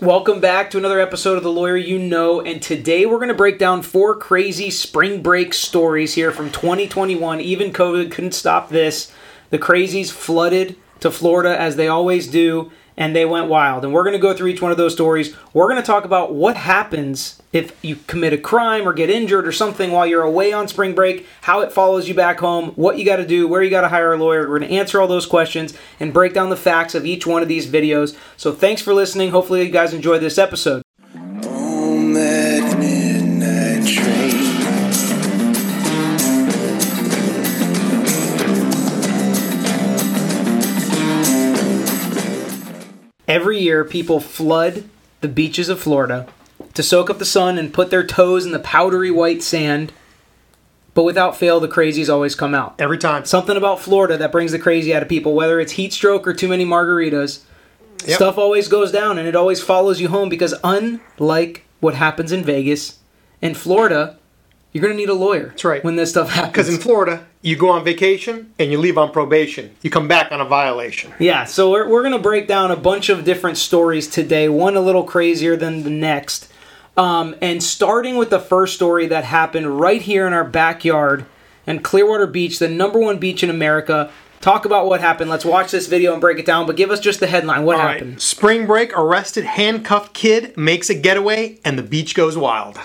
Welcome back to another episode of The Lawyer You Know, and today we're going to break down four crazy spring break stories here from 2021. Even COVID couldn't stop this. The crazies flooded to Florida as they always do, and they went wild. And we're going to go through each one of those stories. We're going to talk about what happens if you commit a crime or get injured or something while you're away on spring break, how it follows you back home, what you got to do, where you got to hire a lawyer. We're going to answer all those questions and break down the facts of each one of these videos. So thanks for listening. Hopefully, you guys enjoyed this episode. Every year, people flood the beaches of Florida to soak up the sun and put their toes in the powdery white sand. But without fail, the crazies always come out. Every time. Something about Florida that brings the crazy out of people, whether it's heat stroke or too many margaritas. Yep. Stuff always goes down and it always follows you home because, unlike what happens in Vegas, in Florida, you're going to need a lawyer. That's right. When this stuff happens. Because in Florida, you go on vacation and you leave on probation. You come back on a violation. Yeah, so we're, we're going to break down a bunch of different stories today, one a little crazier than the next. Um, and starting with the first story that happened right here in our backyard and Clearwater Beach, the number one beach in America. Talk about what happened. Let's watch this video and break it down, but give us just the headline. What All happened? right. Spring break, arrested handcuffed kid makes a getaway and the beach goes wild.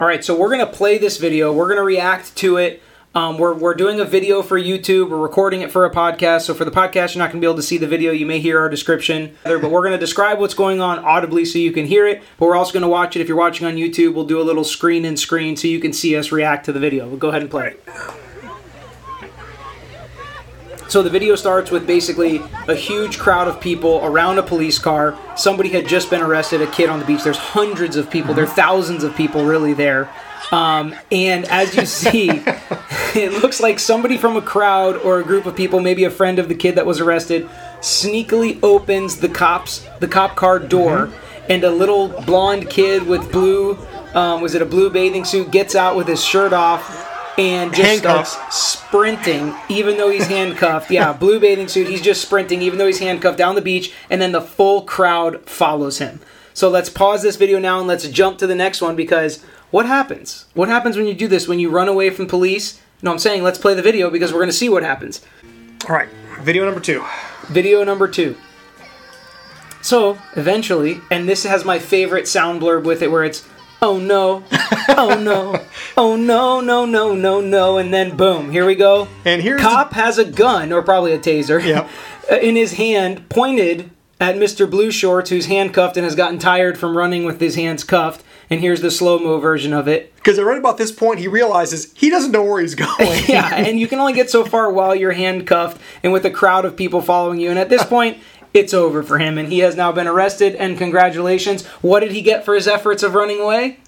All right, so we're to play this video. We're to react to it. Um, we're, we're doing a video for YouTube. We're recording it for a podcast. So for the podcast, you're not going to be able to see the video. You may hear our description. But we're going to describe what's going on audibly so you can hear it. But we're also going to watch it. If you're watching on YouTube, we'll do a little screen and screen so you can see us react to the video. We'll go ahead and play it. So the video starts with basically a huge crowd of people around a police car. Somebody had just been arrested, a kid on the beach. There's hundreds of people. There are thousands of people really there. Um, and as you see, it looks like somebody from a crowd or a group of people, maybe a friend of the kid that was arrested, sneakily opens the cops the cop car door, and a little blonde kid with blue, um, was it a blue bathing suit, gets out with his shirt off and just Handcuffs. starts sprinting, even though he's handcuffed. Yeah, blue bathing suit. He's just sprinting, even though he's handcuffed down the beach, and then the full crowd follows him. So let's pause this video now and let's jump to the next one because what happens? What happens when you do this? When you run away from police? No, I'm saying let's play the video because we're going to see what happens. All right. Video number two. Video number two. So eventually, and this has my favorite sound blurb with it where it's, oh no, oh no, oh no, no, no, no, no, and then boom, here we go. And here's Cop has a gun, or probably a taser, Yep. Uh, in his hand, pointed at Mr. Blue Shorts, who's handcuffed and has gotten tired from running with his hands cuffed. And here's the slow mo version of it. Because right about this point, he realizes he doesn't know where he's going. Yeah, and you can only get so far while you're handcuffed and with a crowd of people following you. And at this point, it's over for him, and he has now been arrested. And congratulations! What did he get for his efforts of running away?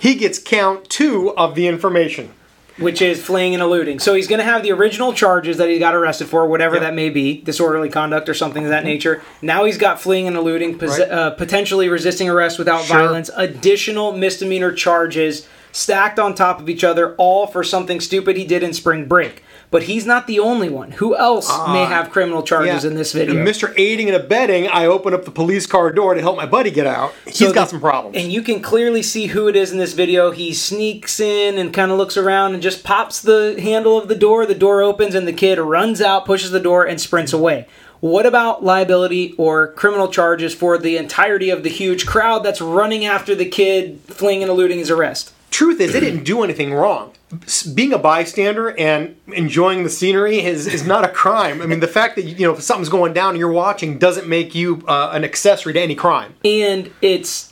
He gets count two of the information. Which is fleeing and eluding. So he's going to have the original charges that he got arrested for, whatever Yep. that may be, disorderly conduct or something of that nature. Now he's got fleeing and eluding, pos- Right. uh, potentially resisting arrest without Sure. violence, additional misdemeanor charges stacked on top of each other, all for something stupid he did in spring break. But he's not the only one. Who else ah. may have criminal charges in this video? Mr. Aiding and abetting, I open up the police car door to help my buddy get out. He's So got the- some problems. And you can clearly see who it is in this video. He sneaks in and kind of looks around and just pops the handle of the door. The door opens and the kid runs out, pushes the door, and sprints away. What about liability or criminal charges for the entirety of the huge crowd that's running after the kid fleeing and eluding his arrest? Truth is, they didn't do anything wrong. Being a bystander and enjoying the scenery is, is not a crime. I mean, the fact that you know if something's going down and you're watching doesn't make you uh, an accessory to any crime. And it's,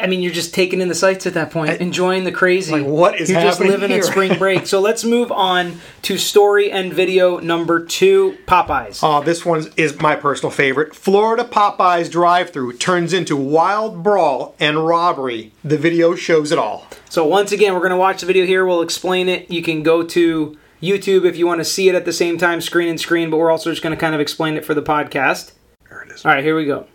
I mean, you're just taking in the sights at that point, enjoying the crazy. Like, what is happening? You're just living here? at spring break. so let's move on to story and video number two Popeyes. Uh, this one is my personal favorite. Florida Popeyes drive-through turns into wild brawl and robbery. The video shows it all. So once again, we're going to watch the video here. We'll explain it. You can go to YouTube if you want to see it at the same time, screen and screen, but we're also just going to kind of explain it for the podcast. There it is. All right, here we go.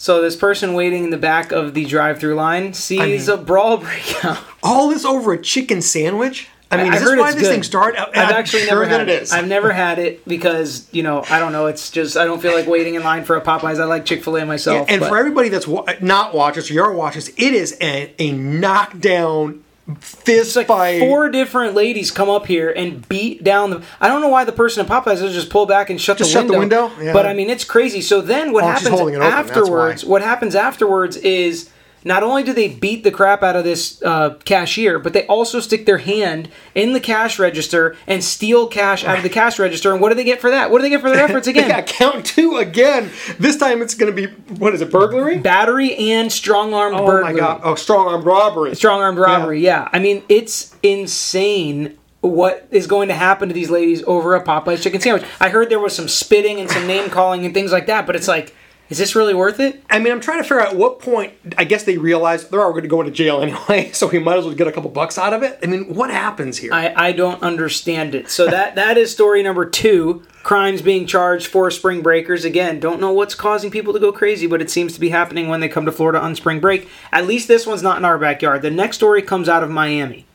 So this person waiting in the back of the drive-through line sees mean- a brawl break out. All this over a chicken sandwich? I mean, I is this why this good. thing started? I've I'm actually sure never had it. I've never had it because you know I don't know. It's just I don't feel like waiting in line for a Popeyes. I like Chick Fil A myself. and but- for everybody that's wa- not watchers or your watchers, it is a, a knockdown fist like fight. four different ladies come up here and beat down the. I don't know why the person at Popeyes doesn't just pull back and shut Just the shut the window. window? Yeah. But I mean, it's crazy. So then what Oh, happens open, afterwards? What happens afterwards is not only do they beat the crap out of this uh, cashier, but they also stick their hand in the cash register and steal cash out of the cash register. And what do they get for that? What do they get for their efforts again? got count two again. This time it's going to be what is it? Burglary? Battery and strong armed Oh burglary. my god! Oh, strong armed robbery. strong armed robbery. Yeah. I mean it's insane what is going to happen to these ladies over a Popeyes chicken sandwich. I heard there was some spitting and some name calling and things like that, but it's like, is this really worth it? I mean, I'm trying to figure out at what point. I guess they realized they're all going to go into jail anyway, so we might as well get a couple bucks out of it. I mean, what happens here? I, I don't understand it. So that that is story number two. Crimes being charged for spring breakers. Again, don't know what's causing people to go crazy, but it seems to be happening when they come to Florida on spring break. At least this one's not in our backyard. The next story comes out of Miami.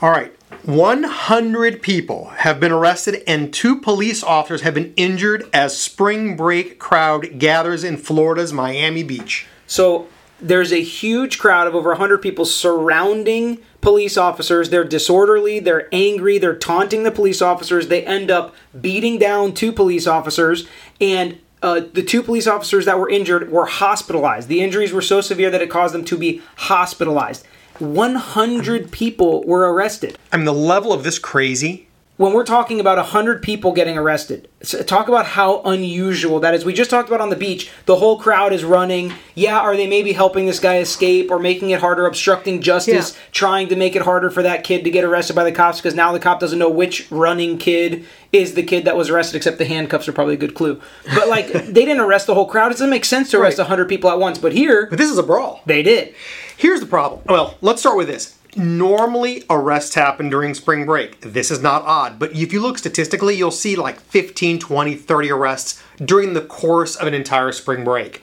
All right. 100 people have been arrested and two police officers have been injured as spring break crowd gathers in Florida's Miami Beach. So there's a huge crowd of over 100 people surrounding police officers. They're disorderly, they're angry, they're taunting the police officers. They end up beating down two police officers, and uh, the two police officers that were injured were hospitalized. The injuries were so severe that it caused them to be hospitalized. 100 people were arrested I mean, the level of this crazy. when we're talking about 100 people getting arrested, talk about how unusual that is. We just talked about on the beach, the whole crowd is running. Yeah, are they maybe helping this guy escape or making it harder, obstructing justice, Yeah. trying to make it harder for that kid to get arrested by the cops because now the cop doesn't know which running kid is the kid that was arrested, except the handcuffs are probably a good clue. But like, they didn't arrest the whole crowd. It doesn't make sense to arrest Right. 100 people at once. But here, But this is a brawl. they did. Here's the problem. Well, let's start with this. Normally, arrests happen during spring break. This is not odd, but if you look statistically, you'll see like 15, 20, 30 arrests during the course of an entire spring break.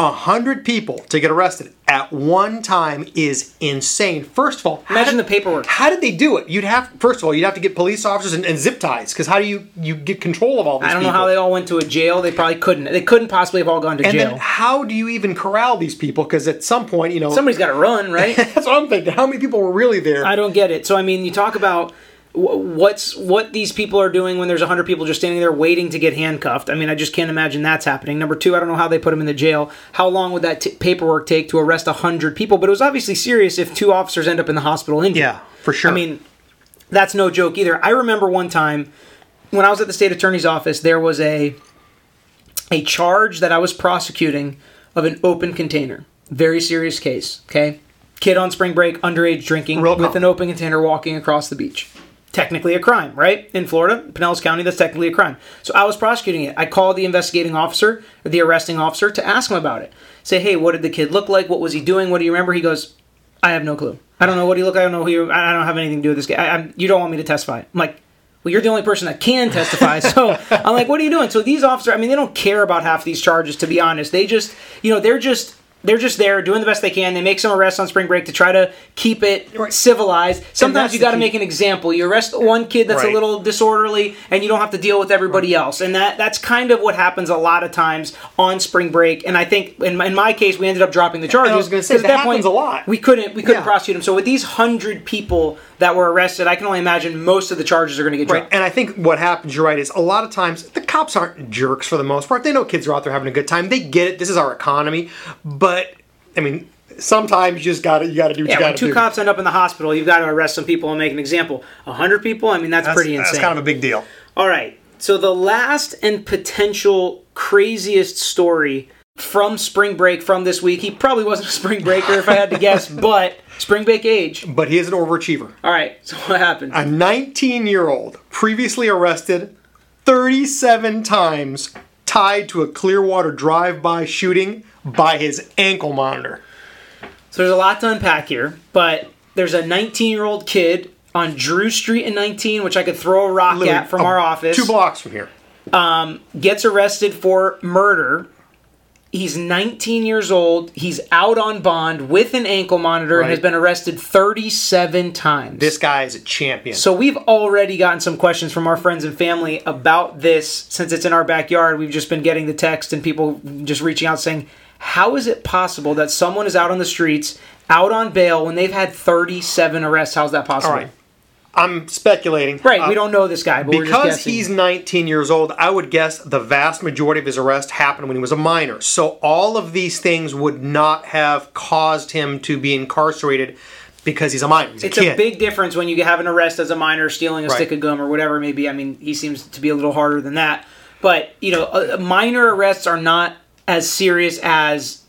A hundred people to get arrested at one time is insane. First of all, Imagine did- the paperwork. How did they do it? You'd have first of all, you'd have to get police officers and, and zip ties because how do you you get control of all these? I don't know how they all went to a jail. They probably couldn't. They couldn't possibly have all gone to And jail. then how do you even corral these people? Because at some point, you know, Somebody's got to run, right? that's what I'm thinking. How many people were really there? I don't get it. So I mean, you talk about what's what these people are doing when there's 100 people just standing there waiting to get handcuffed. I mean, I just can't imagine that's happening. Number 2, I don't know how they put them in the jail. How long would that t- paperwork take to arrest 100 people? But it was obviously serious if two officers end up in the hospital injured. Yeah, for sure. I mean, that's no joke either. I remember one time when I was at the state attorney's office, there was a a charge that I was prosecuting of an open container. Very serious case, okay? Kid on spring break, underage drinking Real with common. an open container walking across the beach. Technically a crime, right? In Florida, Pinellas County, that's technically a crime. So I was prosecuting it. I called the investigating officer, or the arresting officer, to ask him about it. Say, hey, what did the kid look like? What was he doing? What do you remember? He goes, I have no clue. I don't know what he looked like. I don't know who you. I I don't have anything to do with this guy. I, I'm, you don't want me to testify. I'm like, well, you're the only person that can testify. So I'm like, what are you doing? So these officers, I mean, they don't care about half these charges, to be honest. They just, you know, they're just. They're just there doing the best they can. They make some arrests on spring break to try to keep it Right. civilized. Sometimes you the got to make an example. You arrest one kid that's a little disorderly, and you don't have to deal with everybody else. And that that's kind of what happens a lot of times on spring break. And I think in my, in my case, we ended up dropping the charges. I was gonna say, 'cause that happens a lot. We couldn't we couldn't Yeah. prosecute them. So with these hundred people that were arrested, I can only imagine most of the charges are going to get Right, dropped. and I think what happens, you're right, is a lot of times the cops aren't jerks for the most part. They know kids are out there having a good time. They get it. This is our economy, but I mean, sometimes you just got to you got to do what Yeah, you when got to two do. cops end up in the hospital, you've got to arrest some people and make an example. A hundred people, I mean, that's, that's, pretty insane. That's kind of a big deal. All right. So the last and potential craziest story from spring break from this week. He probably wasn't a spring breaker if I had to guess, but spring break age. But he is an overachiever. All right. So what happened? A 19 year old previously arrested 37 times, tied to a Clearwater drive by shooting by his ankle monitor. So there's a lot to unpack here, but there's a 19 year old kid on Drew Street in 19, which I could throw a rock Literally at from a- our office. Two blocks from here. Um, gets arrested for murder He's 19 years old. He's out on bond with an ankle monitor and has been arrested 37 times. This guy is a champion. So we've already gotten some questions from our friends and family about this since it's in our backyard. We've just been getting the text and people just reaching out saying, "How is it possible that someone is out on the streets, out on bail when they've had 37 arrests? How's that possible?" All right. I'm speculating. Right, Uh, we don't know this guy, but we're just because he's 19 years old, I would guess the vast majority of his arrest happened when he was a minor. So all of these things would not have caused him to be incarcerated because he's a minor. He's a It's kid. a big difference when you have an arrest as a minor stealing a Right. stick of gum or whatever it may be. I mean, he seems to be a little harder than that. But, you know, uh, minor arrests are not as serious as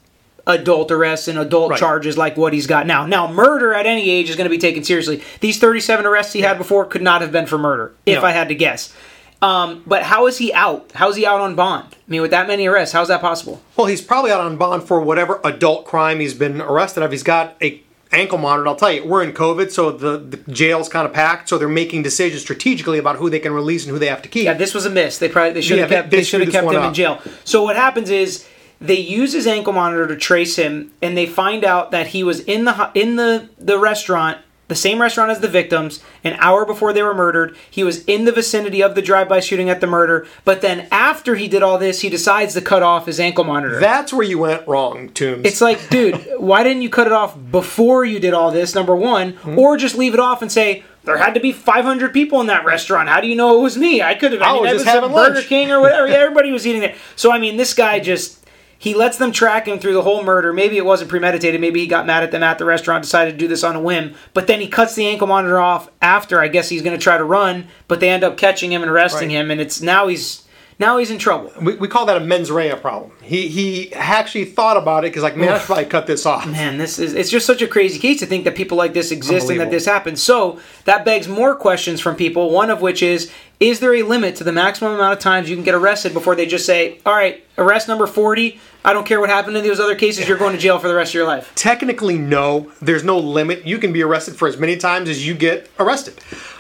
adult arrests and adult Right. charges like what he's got now. Now, murder at any age is going to be taken seriously. These 37 arrests he had before could not have been for murder, if No. I had to guess. Um, but how is he out? How's he out on bond? I mean, with that many arrests, how's that possible? Well, he's probably out on bond for whatever adult crime he's been arrested of. He's got a ankle monitor. I'll tell you, we're in COVID, so the, the jail's kind of packed. So they're making decisions strategically about who they can release and who they have to keep. Yeah, this was a miss. They probably they should have Yeah, kept they- they they should have kept one him in jail. So what happens is they use his ankle monitor to trace him, and they find out that he was in the in the the restaurant, the same restaurant as the victims, an hour before they were murdered. He was in the vicinity of the drive-by shooting at the murder, but then after he did all this, he decides to cut off his ankle monitor. That's where you went wrong, Toombs. It's like, dude, why didn't you cut it off before you did all this? Number one, Hmm? or just leave it off and say there had to be 500 people in that restaurant. How do you know it was me? I could have. I, I mean, was I just was at having Burger. King or whatever. Yeah, everybody was eating it. So I mean, this guy just he lets them track him through the whole murder. Maybe it wasn't premeditated. Maybe he got mad at them at the restaurant, decided to do this on a whim. But then he cuts the ankle monitor off after. I guess he's going to try to run, but they end up catching him and arresting Right. him, and it's now he's now he's in trouble. we, we call that a mens rea problem. He he actually thought about it because like, man, I should probably cut this off. Man, this is it's just such a crazy case to think that people like this exist and that this happens. So that begs more questions from people. One of which is is there a limit to the maximum amount of times you can get arrested before they just say, All right, arrest number forty, I don't care what happened in those other cases, you're going to jail for the rest of your life. Technically, no. There's no limit. You can be arrested for as many times as you get arrested.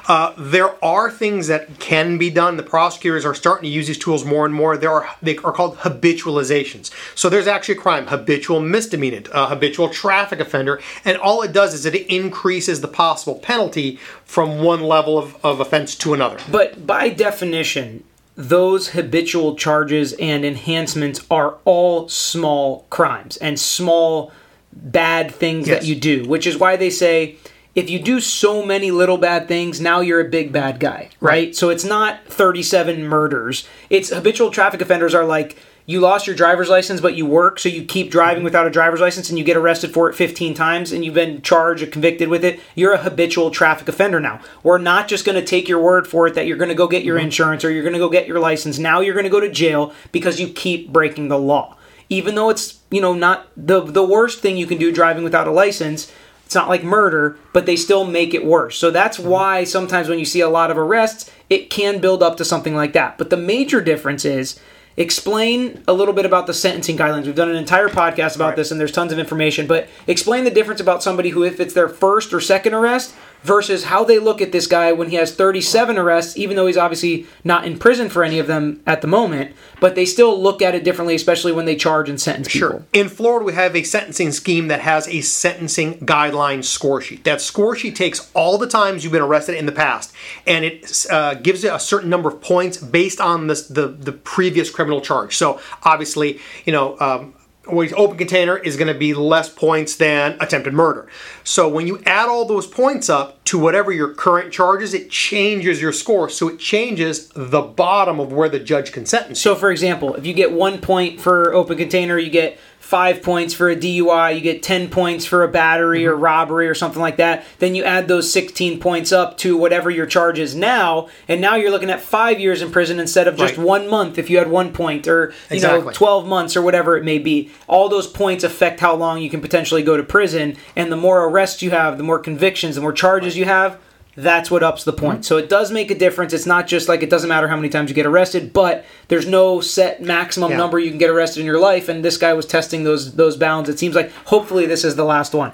Uh, there are things that can be done. The prosecutors are starting to use these tools more and more. There are they are called habitualizations. So there's actually a crime, habitual misdemeanor, uh, habitual traffic offender, and all it does is it increases the possible penalty from one level of, of offense to another. But by definition, those habitual charges and enhancements are all small crimes and small bad things that you do, which is why they say if you do so many little bad things, now you're a big bad guy, right? So it's not 37 murders. It's habitual traffic offenders are like you lost your driver's license, but you work, so you keep driving without a driver's license and you get arrested for it 15 times and you've been charged or convicted with it. You're a habitual traffic offender now. We're not just going to take your word for it that you're going to go get your mm-hmm. insurance or you're going to go get your license. Now you're going to go to jail because you keep breaking the law. Even though it's, you know, not the the worst thing you can do driving without a license, it's not like murder, but they still make it worse. So that's mm-hmm. why sometimes when you see a lot of arrests, it can build up to something like that. But the major difference is explain a little bit about the sentencing guidelines. We've done an entire podcast about Right. this and there's tons of information, but explain the difference about somebody who if it's their first or second arrest versus how they look at this guy when he has 37 arrests even though he's obviously not in prison for any of them at the moment, but they still look at it differently especially when they charge and sentence people. In Florida, we have a sentencing scheme that has a sentencing guideline score sheet. That score sheet takes all the times you've been arrested in the past, and it uh, gives it a certain number of points based on this, the the previous criminal charge. So obviously, you know. Um, always open container is going to be less points than attempted murder. So when you add all those points up to whatever your current charge is, it changes your score. So it changes the bottom of where the judge can sentence you. So, for example, if you get one point for open container, you get five points for a DUI, you get 10 points for a battery Mm-hmm. or robbery or something like that. Then you add those 16 points up to whatever your charge is now, and now you're looking at five years in prison instead of just Right. one month if you had one point, or you know, 12 months or whatever it may be. All those points affect how long you can potentially go to prison, and the more arrests you have, the more convictions, the more charges you have. That's what ups the point. So it does make a difference. It's not just like it doesn't matter how many times you get arrested, but there's no set maximum Yeah. number you can get arrested in your life. And this guy was testing those those bounds. It seems like hopefully this is the last one.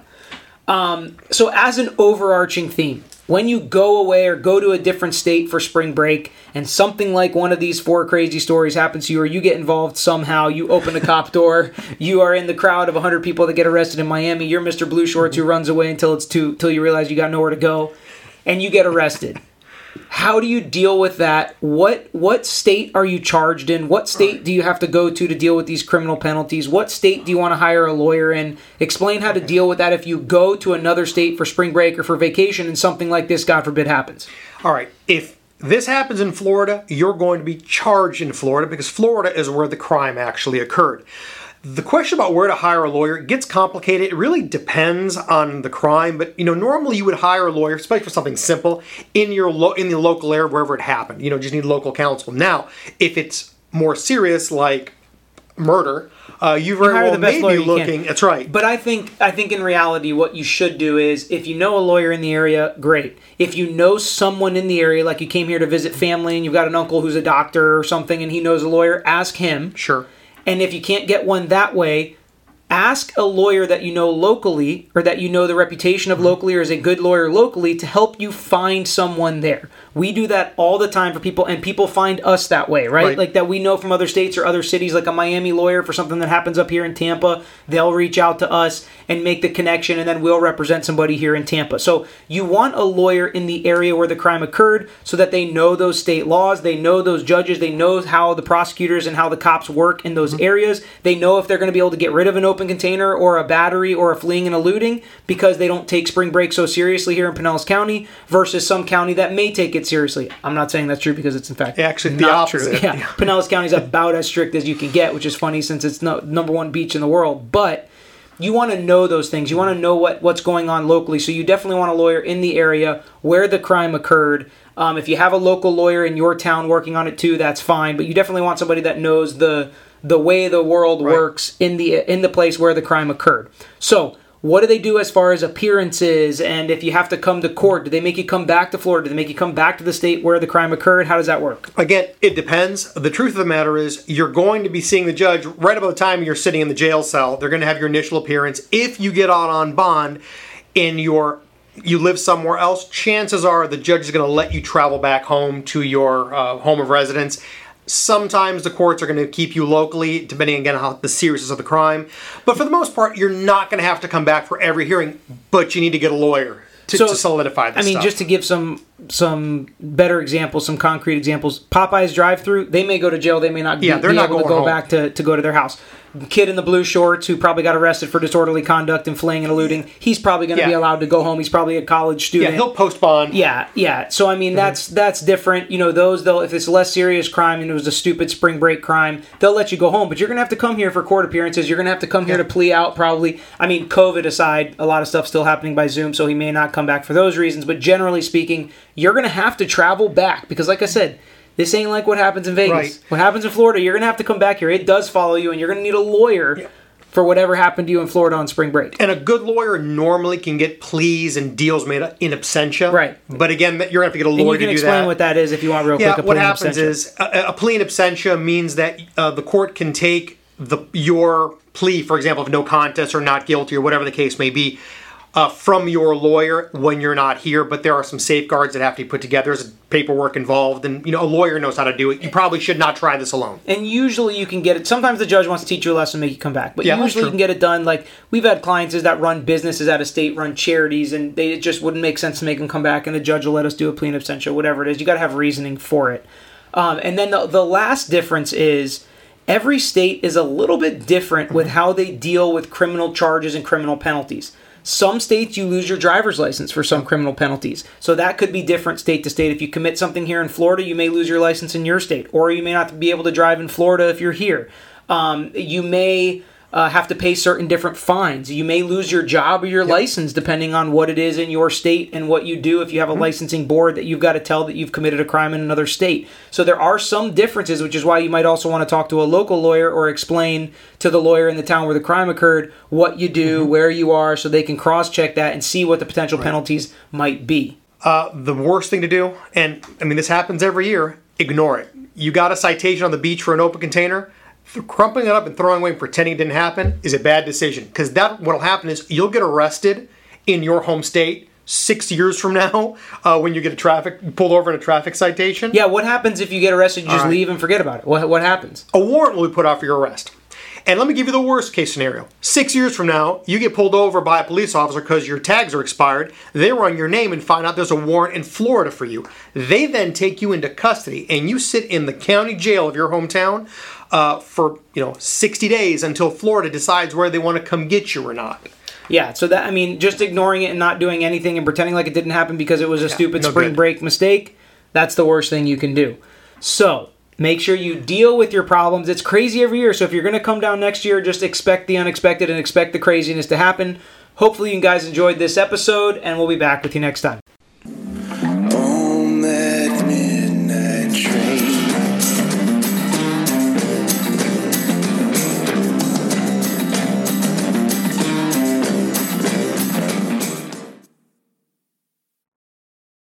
Um, so as an overarching theme, when you go away or go to a different state for spring break and something like one of these four crazy stories happens to you or you get involved somehow you open a cop door you are in the crowd of 100 people that get arrested in miami you're mr blue shorts who runs away until it's two till you realize you got nowhere to go and you get arrested. How do you deal with that? What what state are you charged in? What state do you have to go to to deal with these criminal penalties? What state do you want to hire a lawyer in? Explain how to deal with that if you go to another state for spring break or for vacation and something like this god forbid happens. All right, if this happens in Florida, you're going to be charged in Florida because Florida is where the crime actually occurred. The question about where to hire a lawyer gets complicated. It really depends on the crime, but you know, normally you would hire a lawyer, especially for something simple, in your lo- in the local area wherever it happened. You know, just need local counsel. Now, if it's more serious, like murder, uh, you very hire well the best may be looking. That's right. But I think I think in reality, what you should do is, if you know a lawyer in the area, great. If you know someone in the area, like you came here to visit family and you've got an uncle who's a doctor or something, and he knows a lawyer, ask him. sure. And if you can't get one that way, ask a lawyer that you know locally or that you know the reputation of locally or is a good lawyer locally to help you find someone there. We do that all the time for people, and people find us that way, right? Right. Like that we know from other states or other cities, like a Miami lawyer for something that happens up here in Tampa. They'll reach out to us and make the connection, and then we'll represent somebody here in Tampa. So you want a lawyer in the area where the crime occurred so that they know those state laws, they know those judges, they know how the prosecutors and how the cops work in those mm-hmm. areas. They know if they're going to be able to get rid of an open container or a battery or a fleeing and eluding because they don't take spring break so seriously here in Pinellas County versus some county that may take it seriously. I'm not saying that's true because it's in fact Actually, the not opposite. true. Yeah, Pinellas County is about as strict as you can get, which is funny since it's no, number one beach in the world. But you want to know those things. You want to know what what's going on locally. So you definitely want a lawyer in the area where the crime occurred. Um, if you have a local lawyer in your town working on it too, that's fine. But you definitely want somebody that knows the the way the world works in the in the place where the crime occurred. So what do they do as far as appearances and if you have to come to court do they make you come back to florida do they make you come back to the state where the crime occurred how does that work Again, it depends. The truth of the matter is, you're going to be seeing the judge right about the time you're sitting in the jail cell. They're going to have your initial appearance. If you get out on bond and your you live somewhere else, chances are the judge is going to let you travel back home to your uh, home of residence. Sometimes the courts are going to keep you locally, depending again on how the seriousness of the crime. But for the most part, you're not going to have to come back for every hearing. But you need to get a lawyer to, So, to solidify this. I mean, stuff. just to give some some better examples, some concrete examples. Popeyes drive-through, they may go to jail, they may not. Yeah, be, they're be not able to go home. back to, to go to their house. Kid in the blue shorts who probably got arrested for disorderly conduct and fleeing and eluding. He's probably going to be allowed to go home. He's probably a college student. yeah, he'll post bond. Yeah, yeah. So I mean, mm-hmm. that's that's different. You know, those they'll if it's a less serious crime and it was a stupid spring break crime, they'll let you go home. But you're gonna have to come here for court appearances. You're gonna have to come here to plea out. Probably. I mean, COVID aside, a lot of stuff still happening by Zoom, so he may not come back for those reasons. But generally speaking, you're gonna have to travel back because, like I said. This ain't like what happens in Vegas. Right. What happens in Florida, you're gonna have to come back here. It does follow you, and you're gonna need a lawyer for whatever happened to you in Florida on spring break. And a good lawyer normally can get pleas and deals made in absentia. Right. But again, you're going to have to get a lawyer And lawyer you can to do explain that. what that is if you want real yeah, quick. a what happens is a, a plea in absentia means that uh, the court can take the your plea, for example, of no contest or not guilty or whatever the case may be, uh, from your lawyer when you're not here. But there are some safeguards that have to be put together. There's paperwork involved, and you know a lawyer knows how to do it. You probably should not try this alone. And usually you can get it. Sometimes the judge wants to teach you a lesson, make you come back. But Yeah, usually you can get it done. Like we've had clients that run businesses out of state, run charities, and they it just wouldn't make sense to make them come back. And the judge will let us do a plea in absentia, whatever it is. You got to have reasoning for it. Um, and then the the last difference is every state is a little bit different with how they deal with criminal charges and criminal penalties. Some states you lose your driver's license for some criminal penalties. So that could be different state to state. If you commit something here in Florida, you may lose your license in your state, or you may not be able to drive in Florida if you're here. Um, you may uh, have to pay certain different fines. You may lose your job or your license depending on what it is in your state and what you do. If you have a licensing board that you've got to tell that you've committed a crime in another state. So there are some differences, which is why you might also want to talk to a local lawyer or explain to the lawyer in the town where the crime occurred what you do, where you are, so they can cross check that and see what the potential penalties might be. Uh, the worst thing to do, and I mean this happens every year, ignore it. You got a citation on the beach for an open container, th- crumpling it up and throwing away and pretending it didn't happen is a bad decision. Because that what'll happen is you'll get arrested in your home state six years from now uh, when you get a traffic pulled over in a traffic citation. Yeah, what happens if you get arrested? You just right. leave and forget about it. What what happens? a warrant will be put out for your arrest. And let me give you the worst case scenario. Six years from now, you get pulled over by a police officer because your tags are expired. They run your name and find out there's a warrant in Florida for you. They then take you into custody and you sit in the county jail of your hometown uh, for you know 60 days until Florida decides where they want to come get you or not. Yeah, so that I mean, just ignoring it and not doing anything and pretending like it didn't happen because it was a stupid no spring good. break mistake, that's the worst thing you can do. So, make sure you deal with your problems. It's crazy every year, so if you're going to come down next year, just expect the unexpected and expect the craziness to happen. Hopefully, you guys enjoyed this episode, and we'll be back with you next time.